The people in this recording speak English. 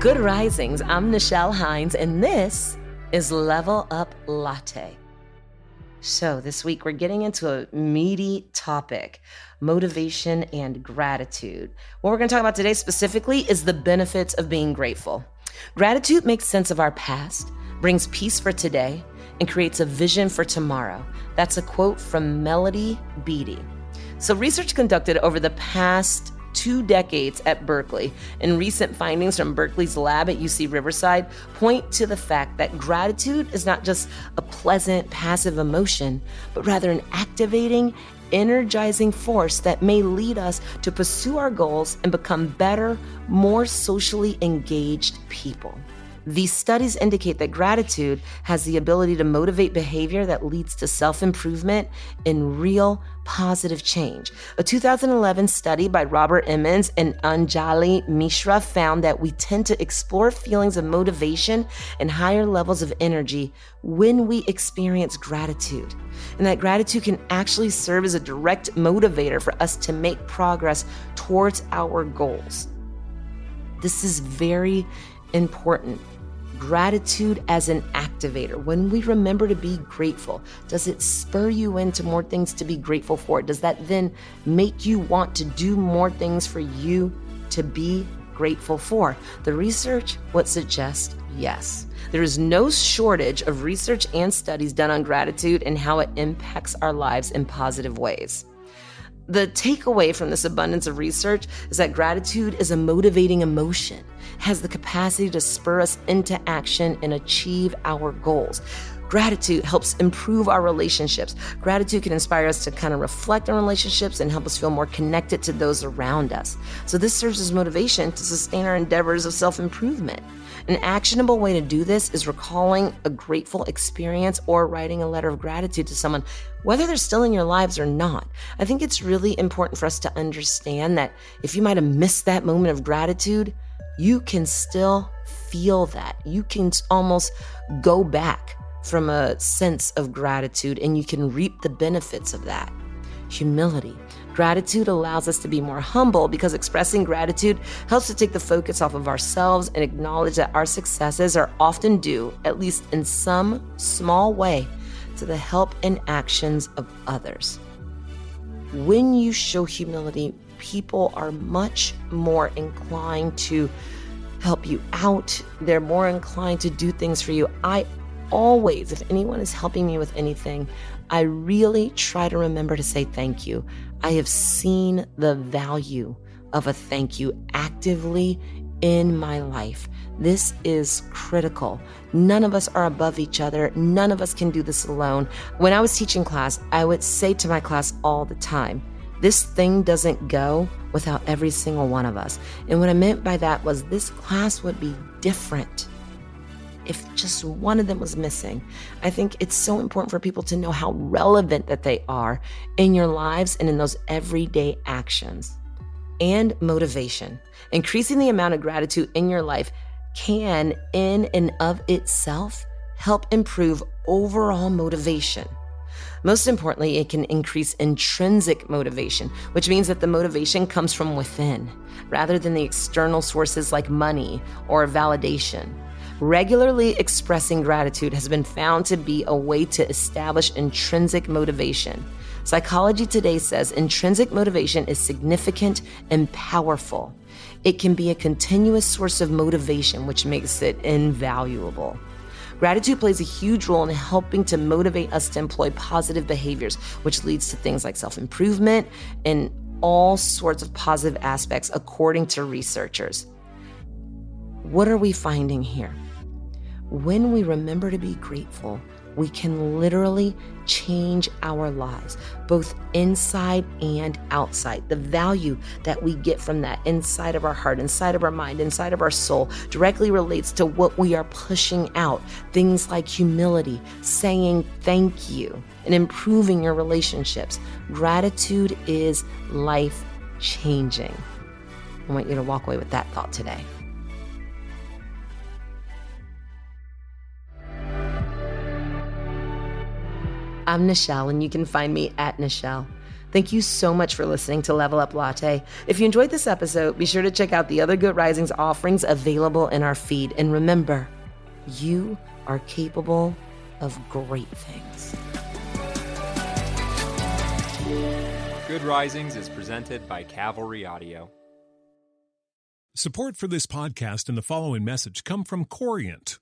Good risings. I'm Nichelle Hines, and this is Level Up Latte. So, this week we're getting into a meaty topic motivation and gratitude. What we're going to talk about today specifically is the benefits of being grateful. Gratitude makes sense of our past, brings peace for today, and creates a vision for tomorrow. That's a quote from Melody Beattie. So, research conducted over the past two decades at Berkeley, and recent findings from Berkeley's lab at UC Riverside point to the fact that gratitude is not just a pleasant, passive emotion, but rather an activating, energizing force that may lead us to pursue our goals and become better, more socially engaged people. These studies indicate that gratitude has the ability to motivate behavior that leads to self improvement and real positive change. A 2011 study by Robert Emmons and Anjali Mishra found that we tend to explore feelings of motivation and higher levels of energy when we experience gratitude. And that gratitude can actually serve as a direct motivator for us to make progress towards our goals. This is very important Gratitude as an activator. When we remember to be grateful, does it spur you into more things to be grateful for? Does that then make you want to do more things for you to be grateful for? The research would suggest yes. There is no shortage of research and studies done on gratitude and how it impacts our lives in positive ways. The takeaway from this abundance of research is that gratitude is a motivating emotion has the capacity to spur us into action and achieve our goals. Gratitude helps improve our relationships. Gratitude can inspire us to kind of reflect on relationships and help us feel more connected to those around us. So, this serves as motivation to sustain our endeavors of self improvement. An actionable way to do this is recalling a grateful experience or writing a letter of gratitude to someone, whether they're still in your lives or not. I think it's really important for us to understand that if you might have missed that moment of gratitude, you can still feel that. You can almost go back from a sense of gratitude and you can reap the benefits of that. Humility. Gratitude allows us to be more humble because expressing gratitude helps to take the focus off of ourselves and acknowledge that our successes are often due, at least in some small way, to the help and actions of others. When you show humility, people are much more inclined to help you out. They're more inclined to do things for you. I always, if anyone is helping me with anything, I really try to remember to say thank you. I have seen the value of a thank you actively in my life. This is critical. None of us are above each other. None of us can do this alone. When I was teaching class, I would say to my class all the time, this thing doesn't go without every single one of us. And what I meant by that was this class would be different if just one of them was missing. I think it's so important for people to know how relevant that they are in your lives and in those everyday actions. And motivation. Increasing the amount of gratitude in your life can, in and of itself, help improve overall motivation. Most importantly, it can increase intrinsic motivation, which means that the motivation comes from within rather than the external sources like money or validation. Regularly expressing gratitude has been found to be a way to establish intrinsic motivation. Psychology Today says intrinsic motivation is significant and powerful. It can be a continuous source of motivation, which makes it invaluable. Gratitude plays a huge role in helping to motivate us to employ positive behaviors, which leads to things like self improvement and all sorts of positive aspects, according to researchers. What are we finding here? When we remember to be grateful, we can literally change our lives, both inside and outside. The value that we get from that inside of our heart, inside of our mind, inside of our soul directly relates to what we are pushing out. Things like humility, saying thank you, and improving your relationships. Gratitude is life changing. I want you to walk away with that thought today. I'm Nichelle, and you can find me at Nichelle. Thank you so much for listening to Level Up Latte. If you enjoyed this episode, be sure to check out the other Good Risings offerings available in our feed. And remember, you are capable of great things. Good Risings is presented by Cavalry Audio. Support for this podcast and the following message come from Corient